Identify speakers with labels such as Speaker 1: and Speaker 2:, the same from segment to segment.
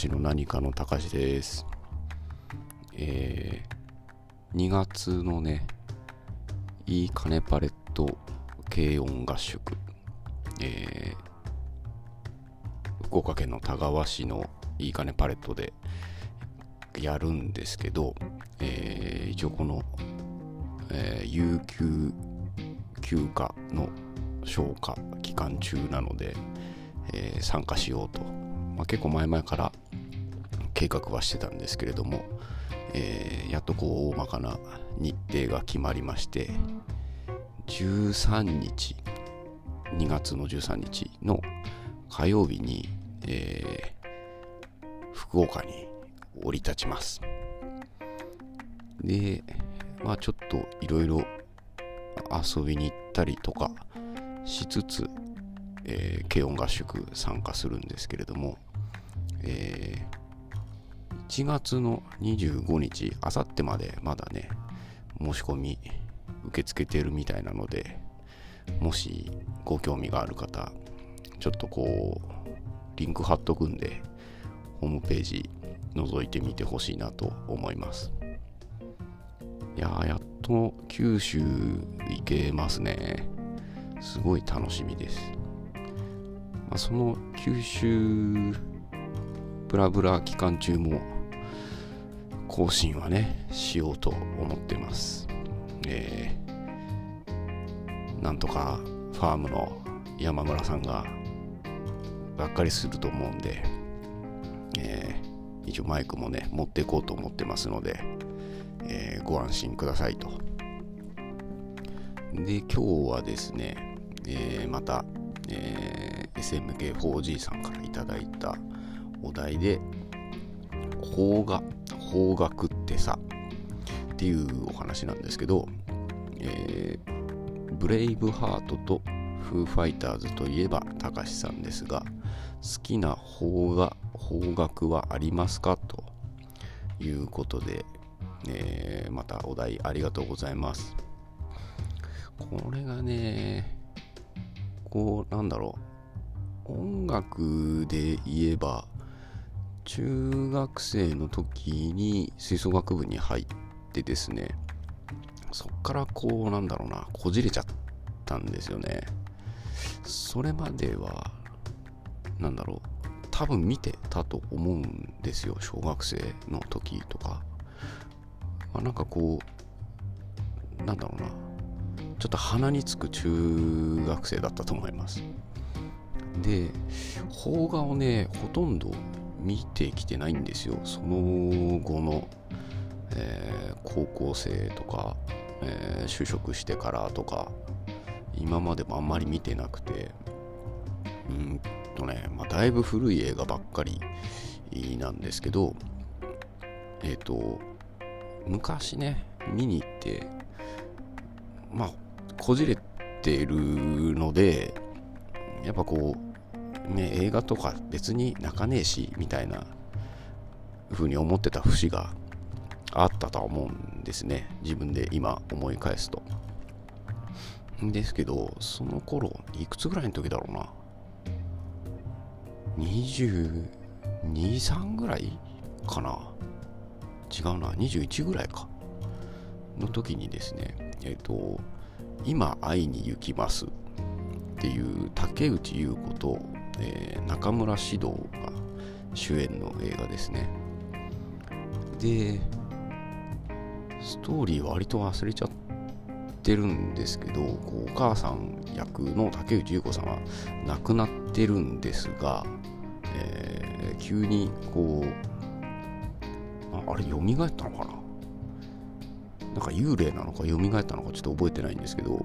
Speaker 1: しの何かのたかしです。えー、2月のね、いい金パレット軽音合宿、えー、福岡県の田川市のいい金パレットでやるんですけど、えー一応この、えー有給休暇の消化期間中なので、えー参加しようと、まあ、結構前々から計画はしてたんですけれども、えーやっとこう大まかな日程が決まりまして13日2月の13日の火曜日に、えー福岡に降り立ちます。でまあちょっといろいろ遊びに行ったりとかしつつ、えー軽音合宿参加するんですけれども、えー1月の25日、あさってまでまだね、申し込み受け付けてるみたいなので、もしご興味がある方、ちょっとこう、リンク貼っとくんで、ホームページ覗いてみてほしいなと思います。いやー、やっと九州行けますね。すごい楽しみです。まあ、その九州ブラブラ期間中も更新はね、しようと思ってます。えーなんとかファームの山村さんががっかりすると思うんで、えー一応マイクもね、持っていこうと思ってますので、えーご安心くださいと。で、今日はですね、えーまた、えー SMK4G さんからいただいたお題で、邦画、邦楽ってさ、っていうお話なんですけど、えーブレイブハートとフーファイターズといえばたかしさんですが、好きな邦画、邦楽はありますかということで、えーまたお題ありがとうございます。これがね、こう、なんだろう、音楽で言えば、中学生の時に吹奏楽部に入ってですね、そっからこう、なんだろうな、こじれちゃったんですよね。それまでは、なんだろう、多分見てたと思うんですよ、小学生の時とか。まあ、なんかこう、なんだろうな、ちょっと鼻につく中学生だったと思います。で、邦画をね、ほとんど見てきてないんですよ。その後の、えー高校生とか、えー就職してからとか、今までもあんまり見てなくて、うんとね、まあ、だいぶ古い映画ばっかりなんですけど、えっ、と、昔ね、見に行って、まあ、こじれてるので、やっぱこう、ね、映画とか別に泣かねえし、みたいな風に思ってた節があったとは思うんですね。自分で今思い返すと。ですけど、その頃、いくつぐらいの時だろうな。22、3ぐらいかな。違うな、21ぐらいか。の時にですね、えっ、と、今会いに行きますっていう竹内優子と、えー中村獅童が主演の映画ですね。で、ストーリー割と忘れちゃってるんですけど、こうお母さん役の竹内優子さんは亡くなってるんですが、えー急にこう、ああれ、蘇ったのかな？なんか幽霊なのか蘇ったのかちょっと覚えてないんですけど、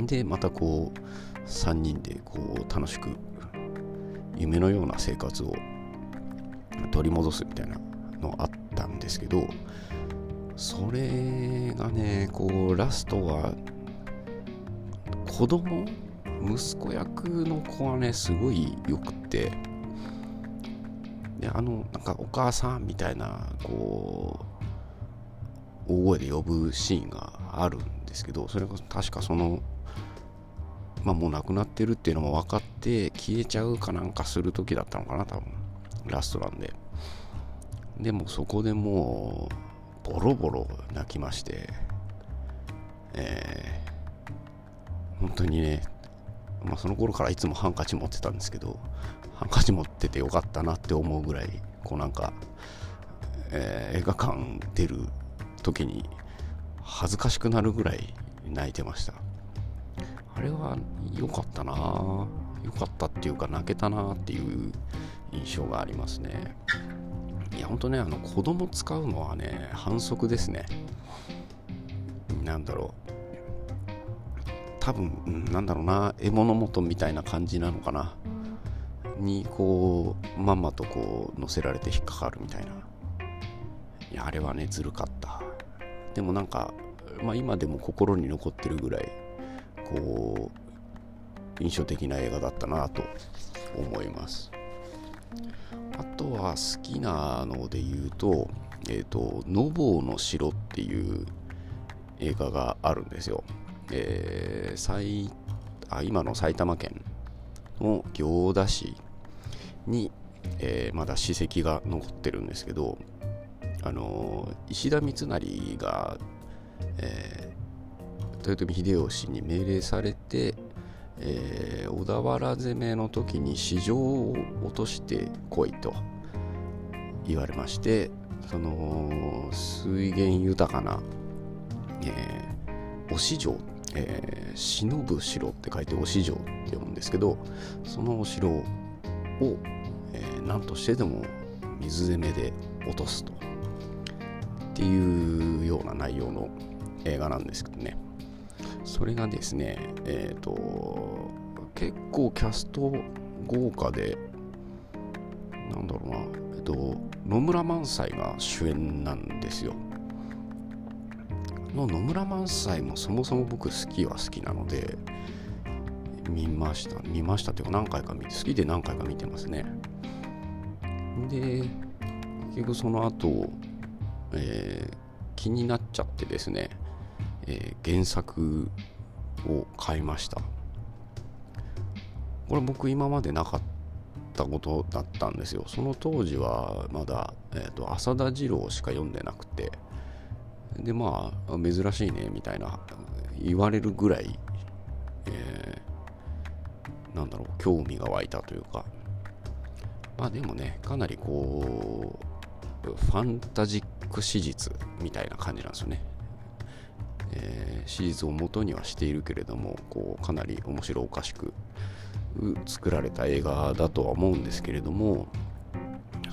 Speaker 1: で、またこう、3人でこう楽しく夢のような生活を取り戻すみたいなのあったんですけど、それがね、こう、ラストは、子供息子役の子はね、すごい良くって、で、あの、なんかお母さんみたいな、こう、大声で呼ぶシーンがあるんですけど、それが確かその、まあもう亡くなってるっていうのも分かって消えちゃうかなんかする時だったのかな、多分。ラストなんで。でもそこでもうボロボロ泣きまして。えー、本当にねまあその頃からいつもハンカチ持ってたんですけどハンカチ持っててよかったなって思うぐらいこうなんか、えー、映画館出る時に恥ずかしくなるぐらい泣いてました。あれは良かったな。良かったっていうか泣けたなっていう印象がありますね。いやほんとねあの子供使うのはね反則ですね。なんだろう。多分、なんだろうな獲物元みたいな感じなのかな。にこうまんまとこう乗せられて引っかかるみたいな。いやあれはねずるかった。でもなんか、まあ、今でも心に残ってるぐらいこう印象的な映画だったなと思います。あとは好きなので言うと「えーと、ノボーの城」っていう映画があるんですよ、えー、あ今の埼玉県の行田市に、えー、まだ史跡が残ってるんですけどあの石田三成が、えー、豊臣秀吉に命令されて、えー、小田原攻めの時に市場を落としてこいと言われましてその水源豊かな、えー、忍城、えー、忍ぶ城って書いて忍城って読むんですけどそのお城を、えー、何としてでも水攻めで落とすと。っていうような内容の映画なんですけどね。それがですねえっ、ー、と結構キャスト豪華でなんだろうなえっと野村萬斎が主演なんですよ。の野村萬斎もそもそも僕好きは好きなので見ました。見ましたっていうか何回か見て好きで何回か見てますね。で結局その後えー、気になっちゃってですね、えー、原作を買いました。これ僕今までなかったことだったんですよ。その当時はまだ、えーと、浅田次郎しか読んでなくて。でまあ珍しいねみたいな言われるぐらい、えー、なんだろう興味が湧いたというか。まあでもねかなりこうファンタジック史実みたいな感じなんですよね。えー、史実を元にはしているけれどもこうかなり面白おかしく作られた映画だとは思うんですけれども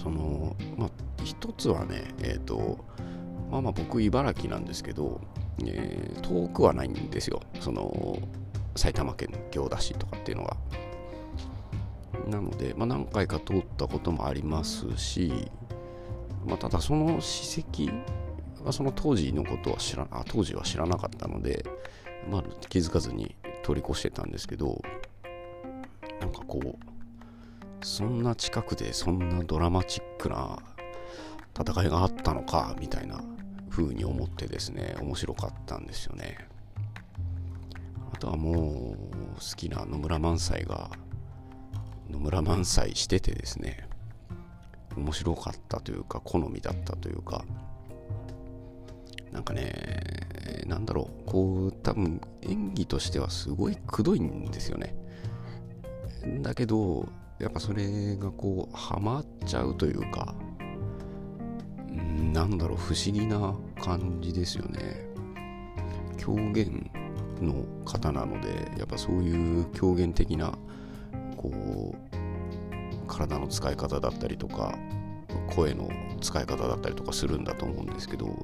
Speaker 1: そのまあ一つはねえっ、ー、とまあまあ僕茨城なんですけど、えー、遠くはないんですよ。その埼玉県行田市とかっていうのが。なので、まあ、何回か通ったこともありますしまあ、ただその史跡はその当時のことは知らあ当時は知らなかったので、まあ、気づかずに通り越してたんですけどなんかこうそんな近くでそんなドラマチックな戦いがあったのかみたいな風に思ってですね面白かったんですよね。あとはもう好きな野村萬斎が野村萬斎しててですね面白かったというか好みだったというかなんかねなんだろうこう多分演技としてはすごいくどいんですよね。だけどやっぱそれがこうハマっちゃうというかなんだろう不思議な感じですよね。狂言の方なのでやっぱそういう狂言的なこう体の使い方だったりとか声の使い方だったりとかするんだと思うんですけど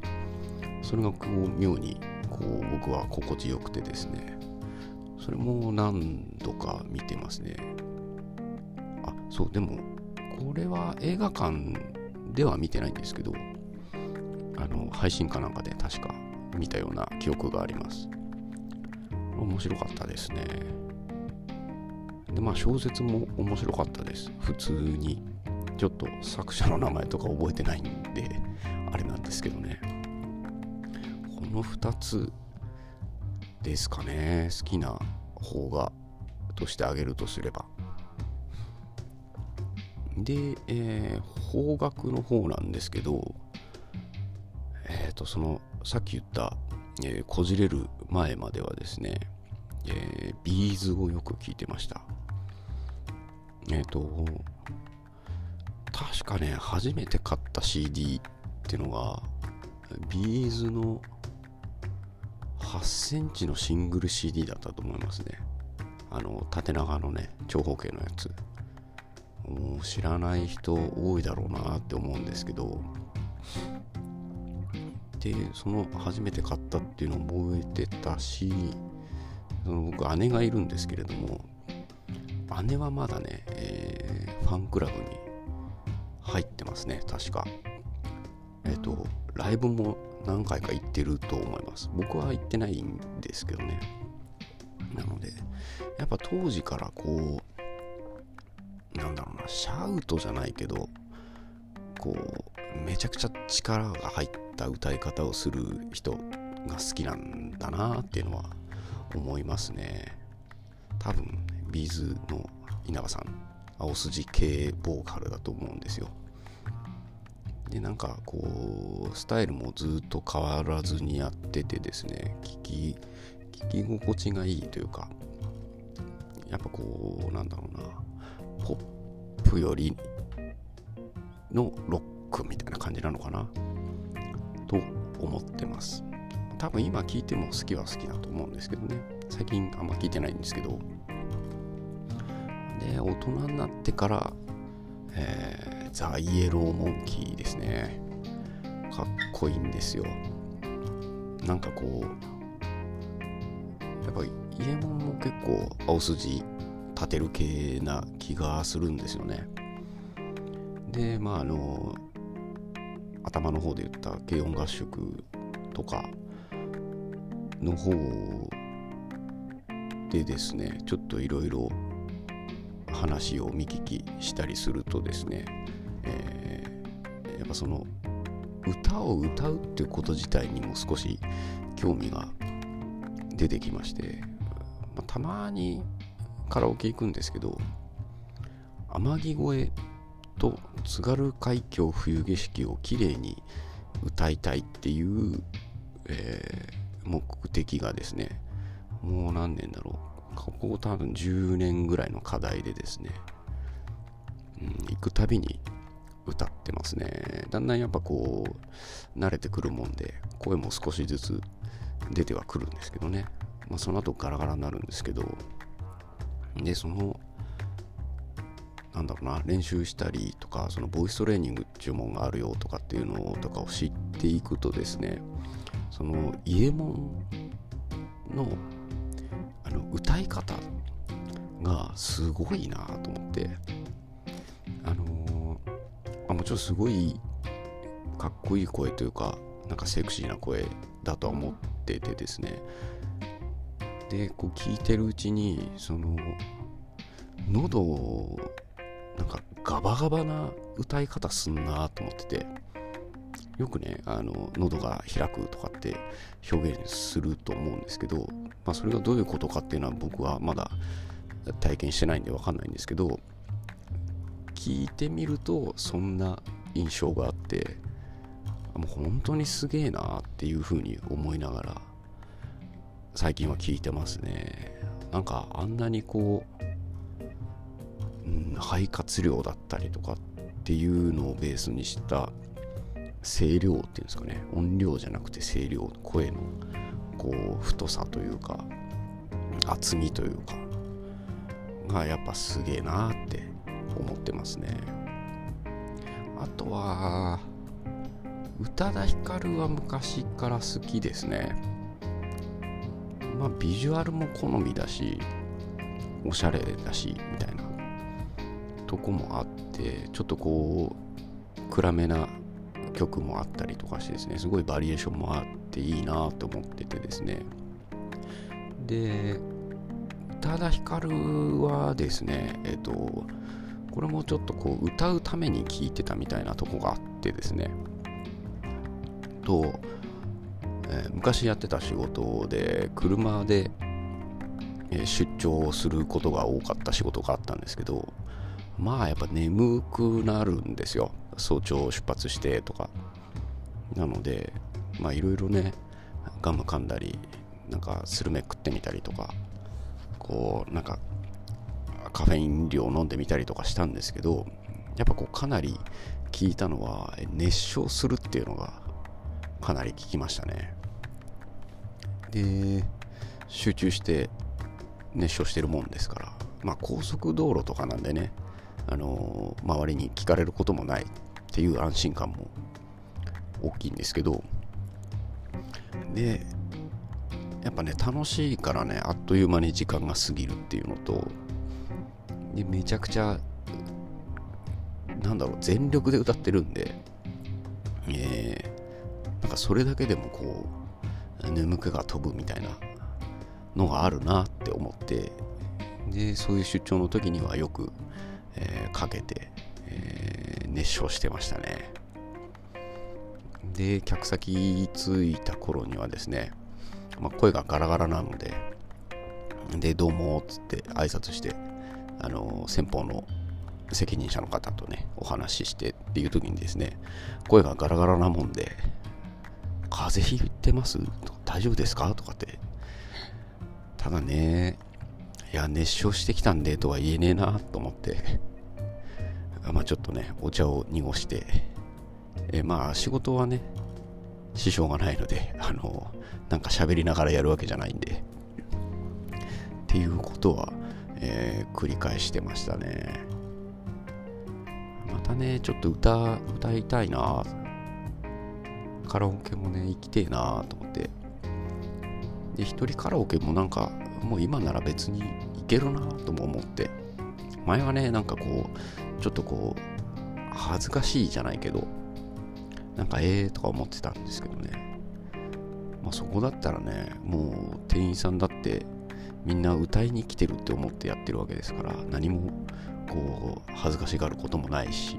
Speaker 1: それがこう妙にこう僕は心地よくてですね。それも何度か見てますね。あそうでもこれは映画館では見てないんですけどあの配信かなんかで確か見たような記憶があります。面白かったですね。でまあ小説も面白かったです。普通に。ちょっと作者の名前とか覚えてないんであれなんですけどね。この2つですかね好きな方がとしてあげるとすればで、えー、方角の方なんですけど、えっ、ー、と、その、さっき言った、えー、こじれる前まではですね、えー、ビーズをよく聞いてました。えっ、ー、と、確かね、初めて買った CD ってのが、ビーズの8センチのシングル CD だったと思いますね。あの、縦長のね、長方形のやつ。もう知らない人多いだろうなって思うんですけど、で、その初めて買ったっていうのを覚えてたし、その僕姉がいるんですけれども、姉はまだね、えー、ファンクラブに入ってますね、確か。えっ、ー、と、ライブも何回か行ってると思います。僕は行ってないんですけどね。なので、やっぱ当時からこう、なんだろうな、シャウトじゃないけど、こう、めちゃくちゃ力が入った歌い方をする人が好きなんだなっていうのは思いますね。多分、ビーズの稲葉さん、青筋系ボーカルだと思うんですよ。でなんかこうスタイルもずっと変わらずにやっててですね聞き聞き心地がいいというかやっぱこうなんだろうなポップよりのロックみたいな感じなのかなと思ってます。多分今聞いても好きは好きだと思うんですけどね。最近あんま聞いてないんですけど。で大人になってからえーザ・イエローモンキーですね。かっこいいんですよ。なんかこう、やっぱイエモンも結構青筋立てる系な気がするんですよね。で、まああの、頭の方で言った軽音合宿とかの方でですね、ちょっといろいろ話を見聞きしたりするとですねえー、やっぱその歌を歌うっていうこと自体にも少し興味が出てきまして、まあ、たまにカラオケ行くんですけど天城越えと津軽海峡冬景色をきれいに歌いたいっていう、えー、目的がですねもう何年だろう。ここ多分10年ぐらいの課題でですね、うん、行くたびに歌ってますね。だんだんやっぱこう、慣れてくるもんで、声も少しずつ出てはくるんですけどね。まあ、その後ガラガラになるんですけど、で、その、なんだろうな、練習したりとか、そのボイストレーニング注文があるよとかっていうのとかを知っていくとですね、その、イエモンの、あの、歌い方がすごいなと思って、もちろんすごいかっこいい声というかなんかセクシーな声だとは思っててですね。でこう聞いてるうちにその喉をなんかガバガバな歌い方すんなと思っててよくねあの喉が開くとかって表現すると思うんですけど、まあ、それがどういうことかっていうのは僕はまだ体験してないんで分かんないんですけど聞いてみるとそんな印象があってもう本当にすげえなっていう風に思いながら最近は聞いてますね。なんかあんなにこう、うん、肺活量だったりとかっていうのをベースにした声量っていうんですかね。音量じゃなくて声量声のこう太さというか厚みというかがやっぱすげえなって思ってますね。あとは宇多田ヒカルは昔から好きですね。まあビジュアルも好みだしおしゃれだしみたいな。とこもあってちょっとこう暗めな曲もあったりとかしてですね。すごいバリエーションもあっていいなと思っててですね。で宇多田ヒカルはですねえっとこれもちょっとこう歌うために聴いてたみたいなとこがあってですね。と、えー、昔やってた仕事で車で、出張することが多かった仕事があったんですけどまあやっぱ眠くなるんですよ。早朝出発してとか。なのでまあいろいろねガム噛んだりなんかスルメ食ってみたりとかこうなんかカフェイン量飲んでみたりとかしたんですけどやっぱこうかなり聞いたのは熱唱するっていうのがかなり聞きましたね。で集中して熱唱してるもんですから。まあ高速道路とかなんでねあの、周りに聞かれることもないっていう安心感も大きいんですけどでやっぱね楽しいからねあっという間に時間が過ぎるっていうのとでめちゃくちゃなんだろう全力で歌ってるんでえー、なんかそれだけでもこう眠気が飛ぶみたいなのがあるなって思ってでそういう出張の時にはよく、えー、かけて、えー、熱唱してましたね。で客先着いた頃にはですね、まあ、声がガラガラなのででどうもっつって挨拶してあの先方の責任者の方とねお話ししてっていう時にですね声がガラガラなもんで風邪ひいてます？大丈夫ですか？とかってただねいや熱唱してきたんでとは言えねえなと思ってまあちょっとねお茶を濁してえまあ仕事はね支障がないのであのなんか喋りながらやるわけじゃないんで。っていうことは、えー、繰り返してましたね。またねちょっと歌歌いたいな。カラオケもね行きてえなと思って。で一人カラオケもなんかもう今なら別に行けるなとも思って。前はねなんかこうちょっとこう恥ずかしいじゃないけどなんかええとか思ってたんですけどね。まあそこだったらねもう店員さんだってみんな歌いに来てるって思ってやってるわけですから何もこう恥ずかしがることもないし。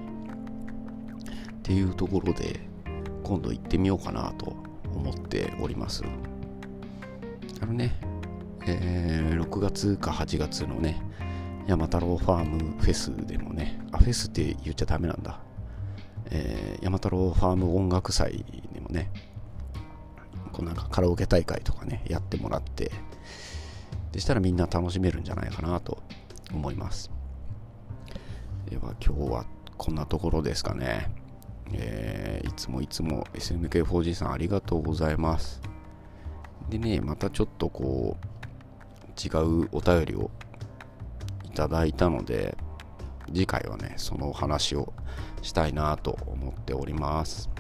Speaker 1: っていうところで今度行ってみようかなと思っております。あのね、えー、6月か8月のね山太郎ファームフェスでもねあフェスって言っちゃダメなんだ。えー、山太郎ファーム音楽祭でもねこうなんかカラオケ大会とかねやってもらってでしたらみんな楽しめるんじゃないかなと思います。では今日はこんなところですかね、えー、いつもいつも SMK4G さんありがとうございます。でねまたちょっとこう違うお便りをいただいたので次回はねそのお話をしたいなと思っております。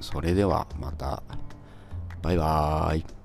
Speaker 1: それではまた。バイバーイ。